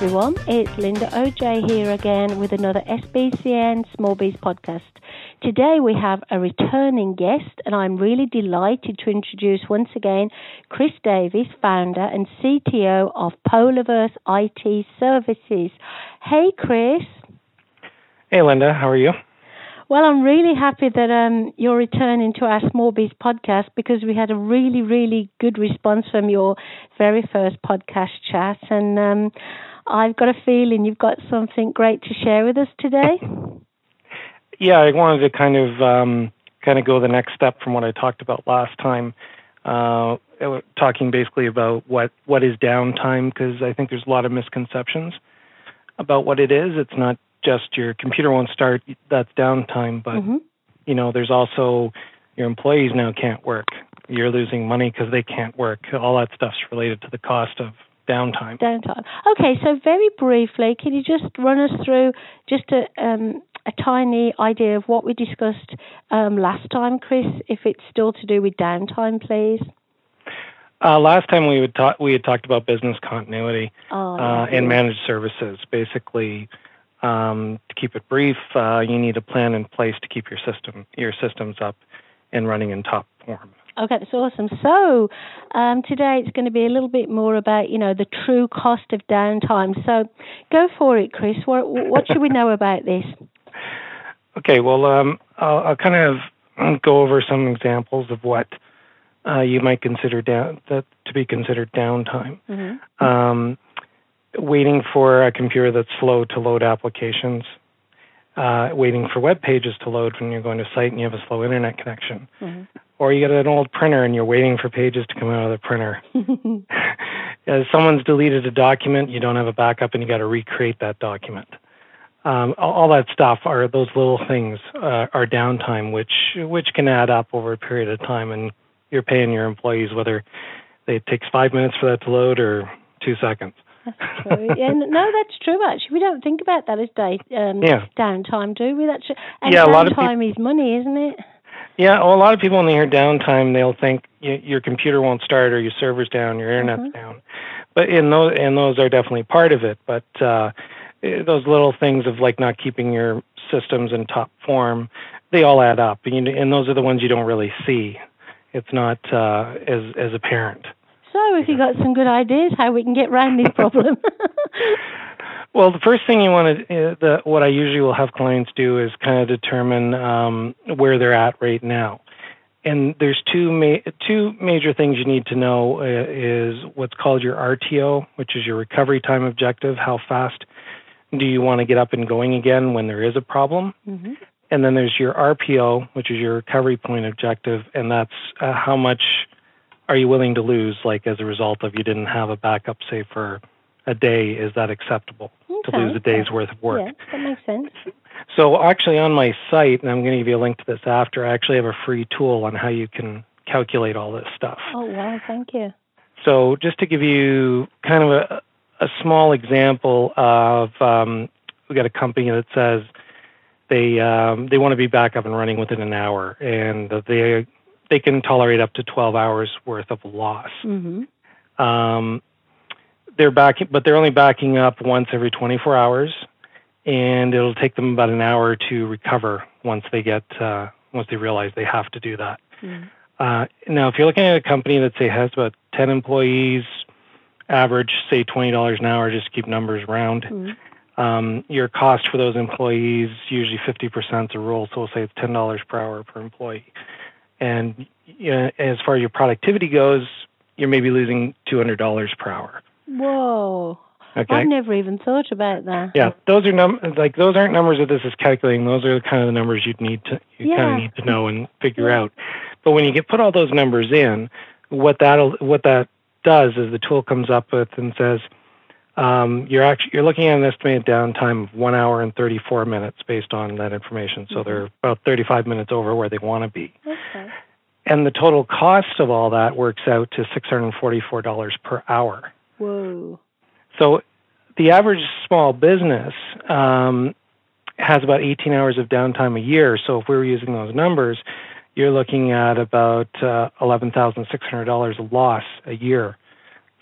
Everyone. It's Linda OJ here again with another SBCN Small Biz podcast. Today we have a returning guest, and I'm really delighted to introduce once again Chris Davis, founder and CTO of Polarverse IT Services. Hey, Chris. Hey, Linda. How are you? Well, I'm really happy that um, you're returning to our Small Biz podcast because we had a really, really good response from your very first podcast chat. And um, I've got a feeling you've got something great to share with us today. Yeah, I wanted to kind of um, kind of go the next step from what I talked about last time, uh, talking basically about what what is downtime because I think there's a lot of misconceptions about what it is. It's not just your computer won't start that's downtime, but Mm-hmm. you know there's also your employees now can't work. You're losing money because they can't work. All that stuff's related to the cost of downtime. Downtime. Okay, so very briefly, can you just run us through just a, um, a tiny idea of what we discussed um, last time, Chris, if it's still to do with downtime, please? Uh, last time we would talk, we had talked about business continuity. Oh, uh, and managed services. Basically, um, to keep it brief, uh, you need a plan in place to keep your system your systems up and running in top form. Okay, that's awesome. So um, today it's going to be a little bit more about you know the true cost of downtime. So go for it, Chris. What what should we know about this? Okay, well, um, I'll, I'll kind of go over some examples of what uh, you might consider down that to be considered downtime. Mm-hmm. Um, waiting for a computer that's slow to load applications. Uh, waiting for web pages to load when you're going to site and you have a slow internet connection. Mm-hmm. or you get an old printer and you're waiting for pages to come out of the printer. As someone's deleted a document, you don't have a backup, and you got to recreate that document. Um, all, all that stuff are those little things uh, are downtime, which which can add up over a period of time, and you're paying your employees whether it takes five minutes for that to load or two seconds. True. Yeah, no, that's true. Actually, we don't think about that as day um, Yeah. downtime, do we? That's and Yeah, a lot of downtime is money, isn't it? Yeah, well, a lot of people when they hear downtime, they'll think your computer won't start or your server's down, your internet's Mhm. down. But in those, and those are definitely part of it. But uh, eh, those little things of like not keeping your systems in top form, they all add up, and, you, and those are the ones you don't really see. It's not uh, as as apparent. So, if you got some good ideas how we can get around this problem, Well, the first thing you want to, uh, the, what I usually will have clients do is kind of determine um, where they're at right now. And there's two ma- two major things you need to know uh, is what's called your RTO, which is your recovery time objective. How fast do you want to get up and going again when there is a problem? hmm And then there's your RPO, which is your recovery point objective, and that's uh, how much are you willing to lose, like as a result of you didn't have a backup, say for a day. Is that acceptable to lose a day's worth of work? yeah, that makes sense. So actually, on my site, and I'm going to give you a link to this after. I actually have a free tool on how you can calculate all this stuff. Oh wow, thank you. So just to give you kind of a, a small example of, um, we got a company that says they um, they want to be back up and running within an hour, and they they can tolerate up to 12 hours worth of loss. hmm Um, they're backing, but they're only backing up once every 24 hours, and it'll take them about an hour to recover once they get uh, once they realize they have to do that. Mm. Uh, now, if you're looking at a company that say has about 10 employees, average say $20 an hour, just keep numbers round. Mm. Um, your cost for those employees usually 50% is a rule, so we'll say it's $10 per hour per employee. And you know, as far as your productivity goes, you're maybe losing $200 per hour. Whoa. Okay. I've never even thought about that. Yeah, those are num like those aren't numbers that this is calculating. Those are kind of the numbers you'd need to you kind of need to know and figure Yeah. out. But when you get put all those numbers in, what that what that does is the tool comes up with and says um, you're actually you're looking at an estimated downtime of one hour and 34 minutes based on that information. So Mm-hmm. they're about 35 minutes over where they want to be. And the total cost of all that works out to $644 per hour. Whoa. So the average small business um, has about 18 hours of downtime a year. So if we were using those numbers, you're looking at about uh, $11,600 loss a year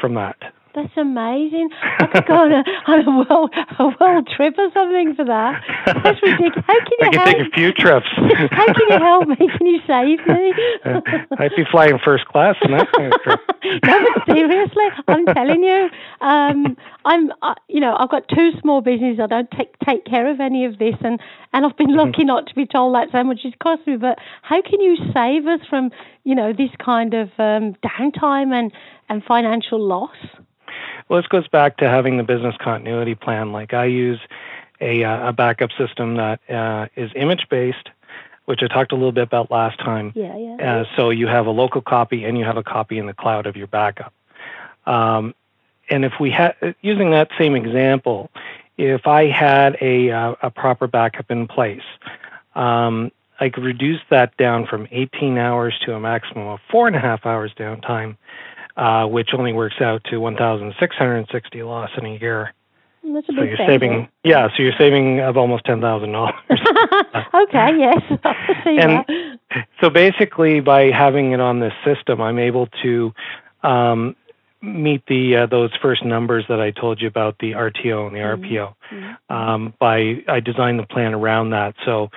from that. That's amazing. I could go on a, on a world a world trip or something for that. That's ridiculous. How can you I can help? take a few trips. How can you help me? Can you save me? I'd be flying first class in that kind of trip. no, but seriously, I'm telling you, um, I'm, uh, you know, I've got two small businesses. I don't take take care of any of this, and and I've been Mm-hmm. lucky not to be told that's how much it cost me. But how can you save us from, you know, this kind of um, downtime and and financial loss? Well, this goes back to having the business continuity plan. Like I use a, uh, a backup system that uh, is image based, which I talked a little bit about last time. Yeah, yeah. Uh, so you have a local copy and you have a copy in the cloud of your backup. Um, and if we had, using that same example, if I had a, uh, a proper backup in place, um, I could reduce that down from 18 hours to a maximum of four and a half hours downtime, uh, which only works out to 1,660 loss in a year. That's a So big you're saving. saving, yeah. So you're saving of almost ten thousand dollars. okay, yes, And- that. so basically, by having it on this system, I'm able to um, meet the uh, those first numbers that I told you about the RTO and the Mhm. RPO. Mhm. Um, by I designed the plan around that. So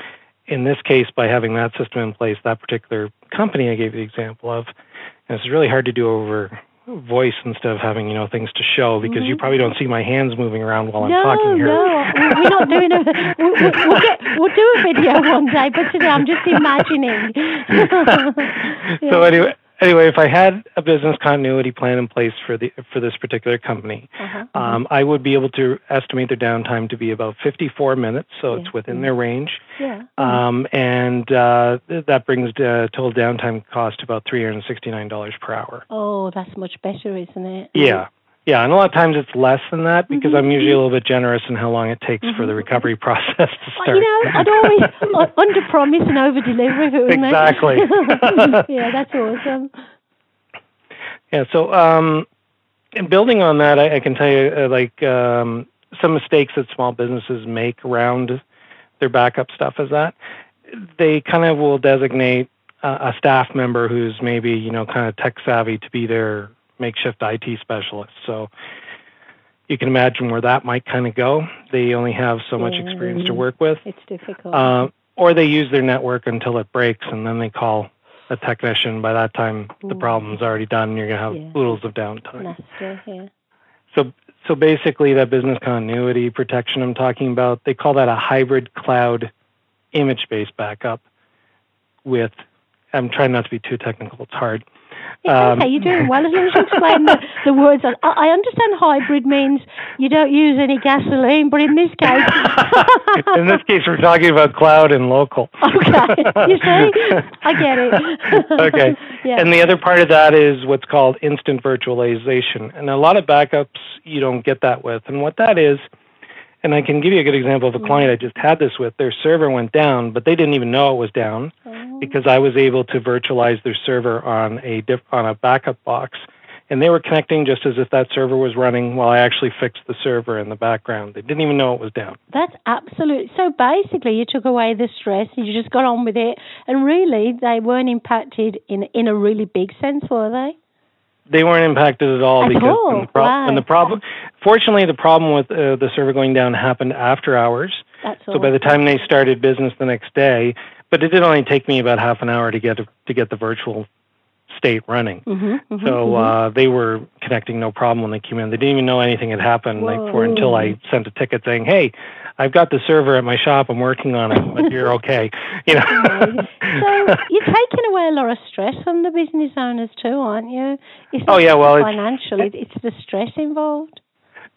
in this case, by having that system in place, that particular company I gave the example of, and it's really hard to do over voice instead of having you know things to show because you Mhm. probably don't see my hands moving around while no, I'm talking here. no, we- we're not doing a. we- we- We'll, get, we'll do a video one day, but today I'm just imagining. so anyway, anyway, if I had a business continuity plan in place for the for this particular company, Uh-huh, um, I would be able to estimate their downtime to be about 54 minutes, so Yeah. it's within their range, yeah. um, and uh, that brings the total downtime cost to about 369 dollars per hour. Oh, that's much better, isn't it? Yeah. Yeah, and a lot of times it's less than that because Mhm, I'm usually a little bit generous in how long it takes for the Mhm. recovery process to Well, start. You know, I'd always under promise and over deliver if it was. Exactly. yeah, that's awesome. Yeah. So, um, and building on that, I, I can tell you, uh, like um, some mistakes that small businesses make around their backup stuff is that they kind of will designate uh, a staff member who's maybe you know kind of tech savvy to be their makeshift IT specialist. So. You can imagine where that might kind of go. They only have so much experience to work with, It's difficult. uh, or they use their network until it breaks, and then they call a technician. By that time, the Mm. problem's already done. And you're gonna have Yeah. oodles of downtime. Yeah. So, so basically, that business continuity protection I'm talking about, they call that a hybrid cloud image-based backup. With, I'm trying not to be too technical. It's hard. Um, okay, you're doing well as long as you explain the, the words. I, I understand hybrid means you don't use any gasoline, but in this case. In this case, we're talking about cloud and local. Okay, you see? I get it. okay. Yeah. And the other part of that is what's called instant virtualization. And a lot of backups you don't get that with. And what that is, and I can give you a good example of a client I just had this with. Their server went down, but they didn't even know it was down Oh, because I was able to virtualize their server on a diff- on a backup box. And they were connecting just as if that server was running while I actually fixed the server in the background. They didn't even know it was down. That's absolute. So basically, you took away the stress. You just got on with it, and really, they weren't impacted in in a really big sense, were they? They weren't impacted at all At because all? When, the pro- Wow. when the problem, fortunately, the problem with uh, the server going down happened after hours. That's So by the time they started business the next day, but it did only take me about half an hour to get to get the virtual state running. Mm-hmm, So uh, they were connecting no problem when they came in. They didn't even know anything had happened like for until I sent a ticket saying, "Hey, I've got the server at my shop. I'm working on it, but you're okay." You know. so you're taking away a lot of stress from the business owners too, aren't you? It's Oh, yeah, well, it's- financial. It, it's the stress involved.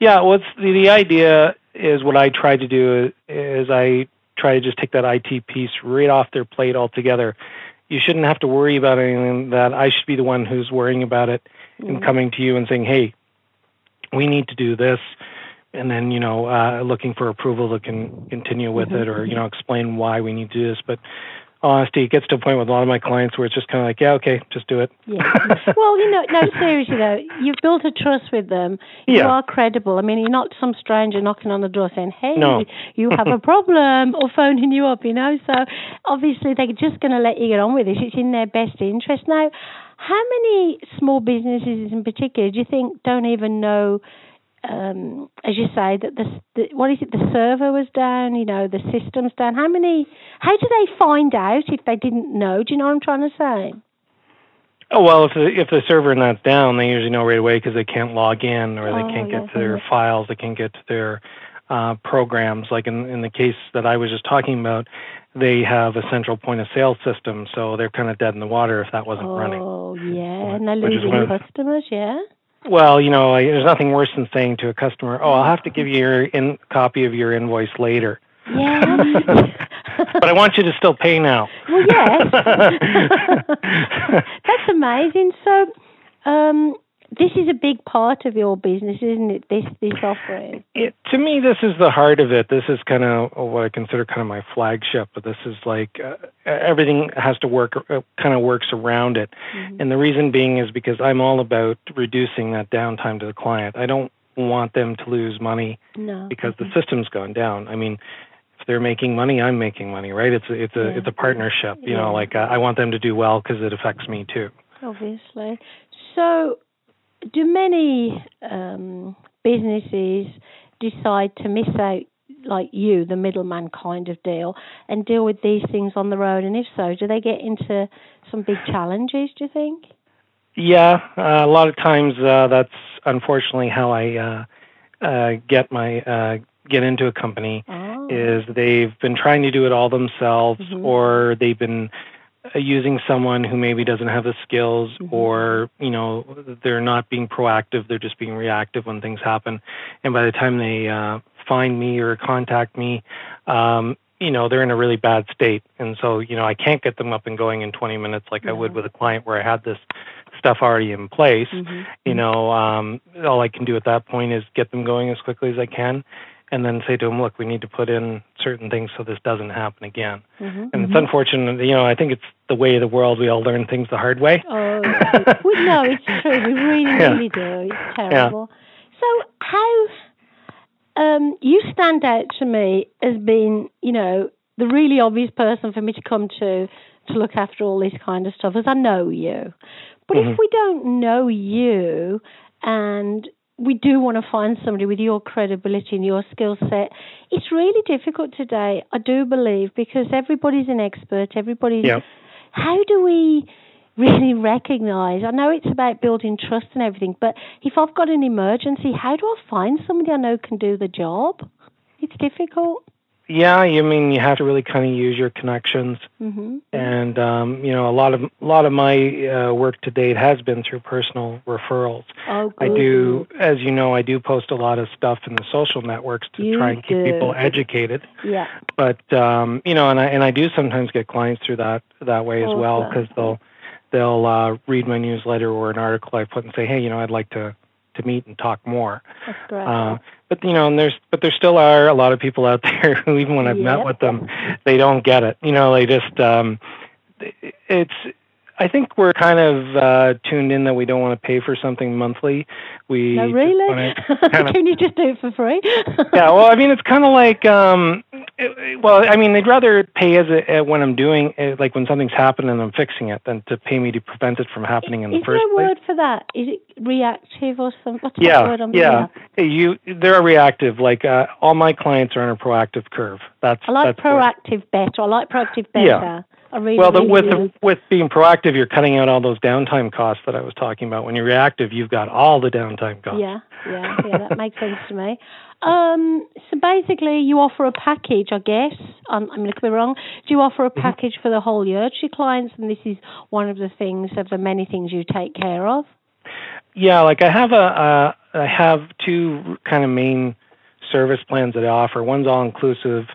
Yeah, well, the, the idea is what I try to do is I try to just take that IT piece right off their plate altogether. You shouldn't have to worry about anything that I should be the one who's worrying about it mm-hmm. and coming to you and saying, hey, we need to do this. And then, you know, uh, looking for approval to can continue with mm-hmm. it or, you know, explain why we need to do this. But honesty, it gets to a point with a lot of my clients where it's just kind of like, yeah, okay, just do it. Yeah. well, you know, no, seriously though, you've built a trust with them. You yeah. are credible. I mean, you're not some stranger knocking on the door saying, hey, no. you have a problem or phoning you up, you know. So obviously they're just going to let you get on with it. It's in their best interest. Now, how many small businesses in particular do you think don't even know um, as you say, that the, the, what is it? The server was down. You know, the system's down. How many? How do they find out if they didn't know? Do you know what I'm trying to say? Oh well, if the if the server not down, they usually know right away because they can't log in or they oh, can't get to their files. They can't get to their uh, programs. Like in in the case that I was just talking about, they have a central point of sale system, so they're kind of dead in the water if that wasn't oh, running. Oh yeah, and they're losing customers. Yeah. Well, you know, I, there's nothing worse than saying to a customer, "Oh, I'll have to give you your in, copy of your invoice later." Yeah. but I want you to still pay now. Well, yes. That's amazing. So, um, this is a big part of your business, isn't it? This this offering. It, to me, this is the heart of it. This is kind of what I consider kind of my flagship. But this is like uh, everything has to work, uh, kind of works around it. Mm-hmm. And the reason being is because I'm all about reducing that downtime to the client. I don't want them to lose money no. because mm-hmm. the system's gone down. I mean, if they're making money, I'm making money, right? It's a, it's a yeah. it's a partnership. You yeah. know, like uh, I want them to do well because it affects me too. Obviously. So do many um, businesses decide to miss out like you, the middleman kind of deal, and deal with these things on their own? And if so, do they get into some big challenges? Do you think? Yeah, uh, a lot of times uh, that's unfortunately how I uh, uh get my uh, get into a company. Oh. Is they've been trying to do it all themselves, mm-hmm. or they've been using someone who maybe doesn't have the skills mm-hmm. or you know they're not being proactive they're just being reactive when things happen. And by the time they uh, find me or contact me um, you know they're in a really bad state. And so you know i can't get them up and going in 20 minutes like i would with a client where i had this stuff already in place. Mm-hmm. you know um, all i can do at that point is get them going as quickly as i can and then say to them, look, we need to put in certain things so this doesn't happen again. Mm-hmm, and it's unfortunate, you know, I think it's the way of the world. We all learn things the hard way. Oh, no, it's true. We really, yeah. really do. It's terrible. Yeah. So, how um, you stand out to me as being, you know, the really obvious person for me to come to to look after all this kind of stuff, as I know you. But mm-hmm. if we don't know you and we do want to find somebody with your credibility and your skill set. It's really difficult today, I do believe, because everybody's an expert. Everybody's. Yeah. How do we really recognize? I know it's about building trust and everything, but if I've got an emergency, how do I find somebody I know can do the job? It's difficult. Yeah, I mean you have to really kind of use your connections, mm-hmm. and um, you know a lot of a lot of my uh, work to date has been through personal referrals. Oh, I do, as you know, I do post a lot of stuff in the social networks to you try and keep people educated. Yeah. But um, you know, and I and I do sometimes get clients through that that way as well because they'll they'll uh, read my newsletter or an article I put and say, hey, you know, I'd like to to meet and talk more. That's great. Uh, but you know, and there's but there still are a lot of people out there who, even when I've yep. met with them, they don't get it. You know, they just um, it's I think we're kind of uh, tuned in that we don't want to pay for something monthly. We no, really? Kind of, Can you just do it for free? yeah, well, I mean, it's kind of like, um, it, well, I mean, they'd rather pay as a, when I'm doing, uh, like when something's happened and I'm fixing it, than to pay me to prevent it from happening in is the first place. Is there a word for that? Is it reactive or something? What's yeah, word I'm yeah. You, they're reactive. Like uh, all my clients are on a proactive curve. That's I like proactive better. I like proactive better. Yeah. Well, the, with the, with being proactive, you're cutting out all those downtime costs that I was talking about. When you're reactive, you've got all the downtime costs. Yeah, yeah, yeah. that makes sense to me. Um, so basically, you offer a package, I guess. Um, I'm going to be wrong. Do you offer a mm-hmm. package mm-hmm. for the whole year to your clients? And this is one of the things of the many things you take care of. yeah, like I have a, uh, I have two kind of main service plans that I offer. One's all inclusive,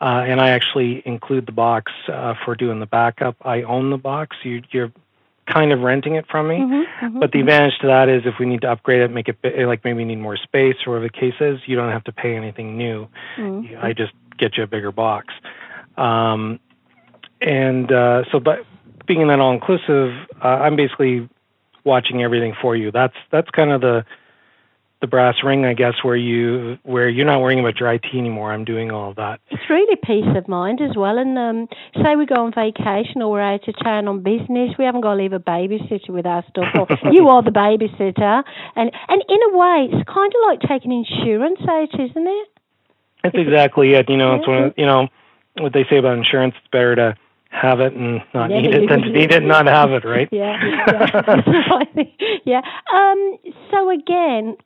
uh, and I actually include the box uh, for doing the backup. I own the box. You, you're kind of renting it from me. Mm-hmm, mm-hmm, but the advantage to that is if we need to upgrade it, make it like maybe need more space or whatever the case is, you don't have to pay anything new. mm-hmm. I just get you a bigger box. Um, and uh, so, but being that all inclusive, uh, I'm basically watching everything for you. That's that's kind of the the brass ring, I guess, where you where you're not worrying about your IT anymore. I'm doing all of that. It's really peace of mind as well. And um, say we go on vacation or we're out of town on business, we haven't got to leave a babysitter with our stuff. Or you are the babysitter, and and in a way, it's kind of like taking insurance out, isn't it? That's exactly it. You know, it's one of, you know what they say about insurance. It's better to have it and not Yeah, need it than to need it and not have it, right? yeah, yeah. yeah. Um, so again,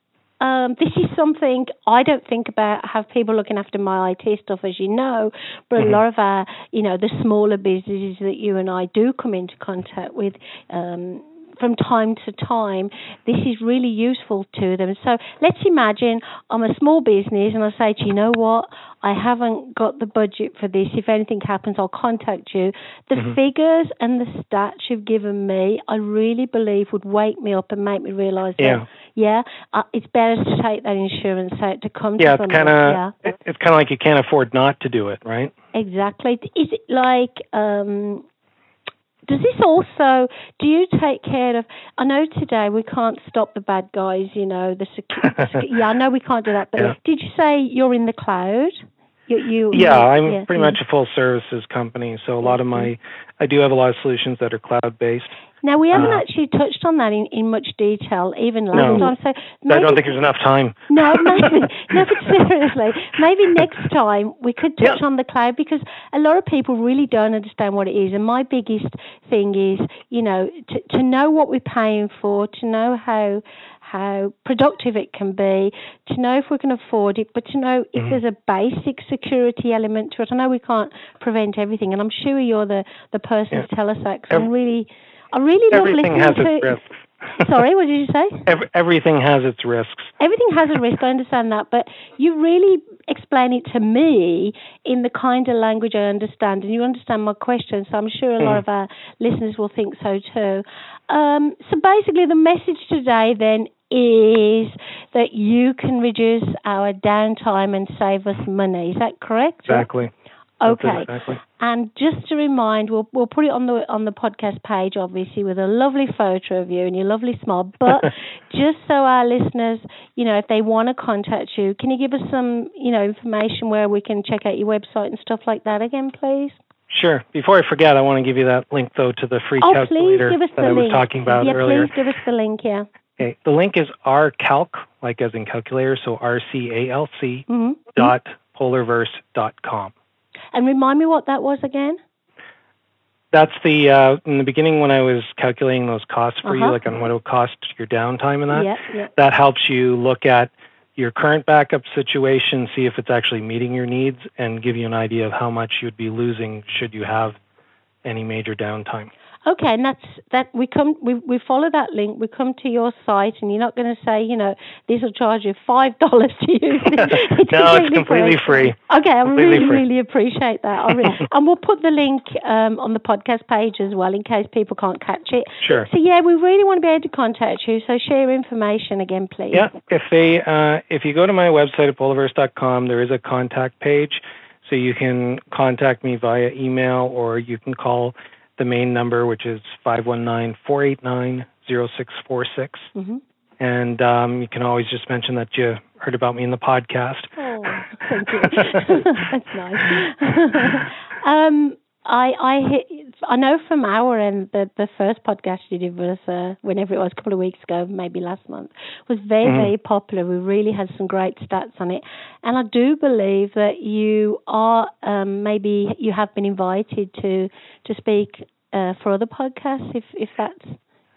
um, this is something I don't think about. Have people looking after my IT stuff, as you know, but Mhm. a lot of our, you know, the smaller businesses that you and I do come into contact with. Um, from time to time, this is really useful to them. So let's imagine I'm a small business and I say, do you know what? I haven't got the budget for this. If anything happens, I'll contact you. The Mhm. figures and the stats you've given me, I really believe would wake me up and make me realise Yeah. that, yeah, uh, it's better to take that insurance out to come Yeah, to it's somebody. kind yeah. of it's kind of like you can't afford not to do it, right? Exactly. Is it like, um, does this also, do you take care of, I know today we can't stop the bad guys, you know, the security, yeah, I know we can't do that, but Yeah. did you say you're in the cloud? You, you, Yeah, I'm yeah, pretty yeah. much a full services company, so a lot of my I do have a lot of solutions that are cloud based. Now, we haven't uh, actually touched on that in, in much detail, even last No. time, so I don't think there's enough time. No, maybe, no, but seriously, maybe next time we could touch Yeah. on the cloud because a lot of people really don't understand what it is. And my biggest thing is, you know, to, to know what we're paying for, to know how how productive it can be, to know if we can afford it, but to know if Mhm. there's a basic security element to it. I know we can't prevent everything, and I'm sure you're the the person Yeah. to tell us that. 'cause I'm really, I really love Everything listening has its to. risks. Sorry, what did you say? Ev- everything has its risks. everything has a risk. I understand that, but you really explain it to me in the kind of language I understand, and you understand my question. So I'm sure a lot Mhm. of our listeners will think so too. Um, so basically, the message today then is that you can reduce our downtime and save us money. Is that correct? Exactly. Okay. Exactly. And just to remind, we'll we'll put it on the on the podcast page, obviously, with a lovely photo of you and your lovely smile. But just so our listeners, you know, if they want to contact you, can you give us some, you know, information where we can check out your website and stuff like that again, please? Sure. Before I forget, I want to give you that link though to the free oh, calculator that the I was talking about yeah, earlier. please give us the link. Yeah. Okay. The link is rcalc, like as in calculator, so R C A L C hmm dot polarverse dot com. And remind me what that was again. That's the uh, in the beginning when I was calculating those costs for you, Uh-huh. like on what it would cost your downtime and that. Yeah, yeah. That helps you look at your current backup situation, see if it's actually meeting your needs, and give you an idea of how much you'd be losing should you have any major downtime. Okay, and that's that. We come, we we follow that link. We come to your site, and you're not going to say, you know, this will charge you five dollars to use it. No, it's completely free. Okay, I Completely really, free. really appreciate that. I really, and we'll put the link um, on the podcast page as well in case people can't catch it. Sure. So yeah, we really want to be able to contact you. So share information again, please. Yeah, if they uh, if you go to my website at polarverse.com, there is a contact page, so you can contact me via email or you can call the main number, which is 519-489-0646. hmm And um, you can always just mention that you heard about me in the podcast. Oh, thank you. That's nice. um, I I hit, I know from our end that the first podcast you did was uh, whenever it was a couple of weeks ago, maybe last month, was very Mhm. very popular. We really had some great stats on it, and I do believe that you are um, maybe you have been invited to to speak uh, for other podcasts if if that's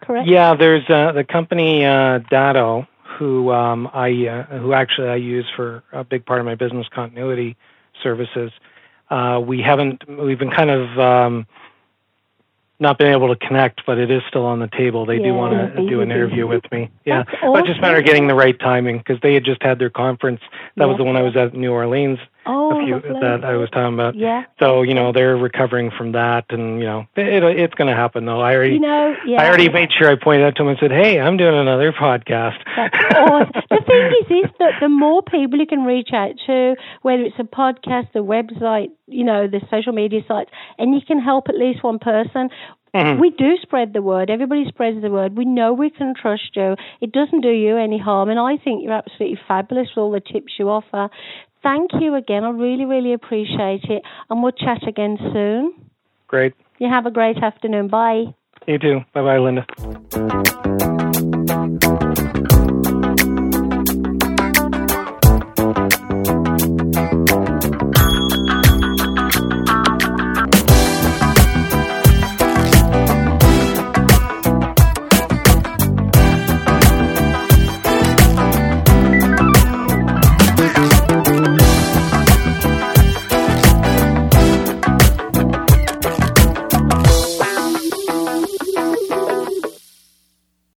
correct. Yeah, there's uh, the company uh, Datto, who um, I uh, who actually I use for a big part of my business continuity services. Uh, we haven't we've been kind of um, not been able to connect, but it is still on the table. They Yeah, do want to do an interview with me. Yeah, That's but just matter of getting the right timing because they had just had their conference. That was the one I was at in New Orleans. Oh, a few lovely. that I was talking about. Yeah. So you know they're recovering from that, and you know it, it's going to happen though. I already You know, yeah. I already made sure I pointed out to them and said, "Hey, I'm doing another podcast." That's awesome. The thing is, is that the more people you can reach out to, whether it's a podcast, a website, you know, the social media sites, and you can help at least one person. Mhm. We do spread the word. Everybody spreads the word. We know we can trust you. It doesn't do you any harm, and I think you're absolutely fabulous with all the tips you offer. Thank you again. I really, really appreciate it, and we'll chat again soon. Great. You have a great afternoon. Bye. You too. Bye bye, Linda.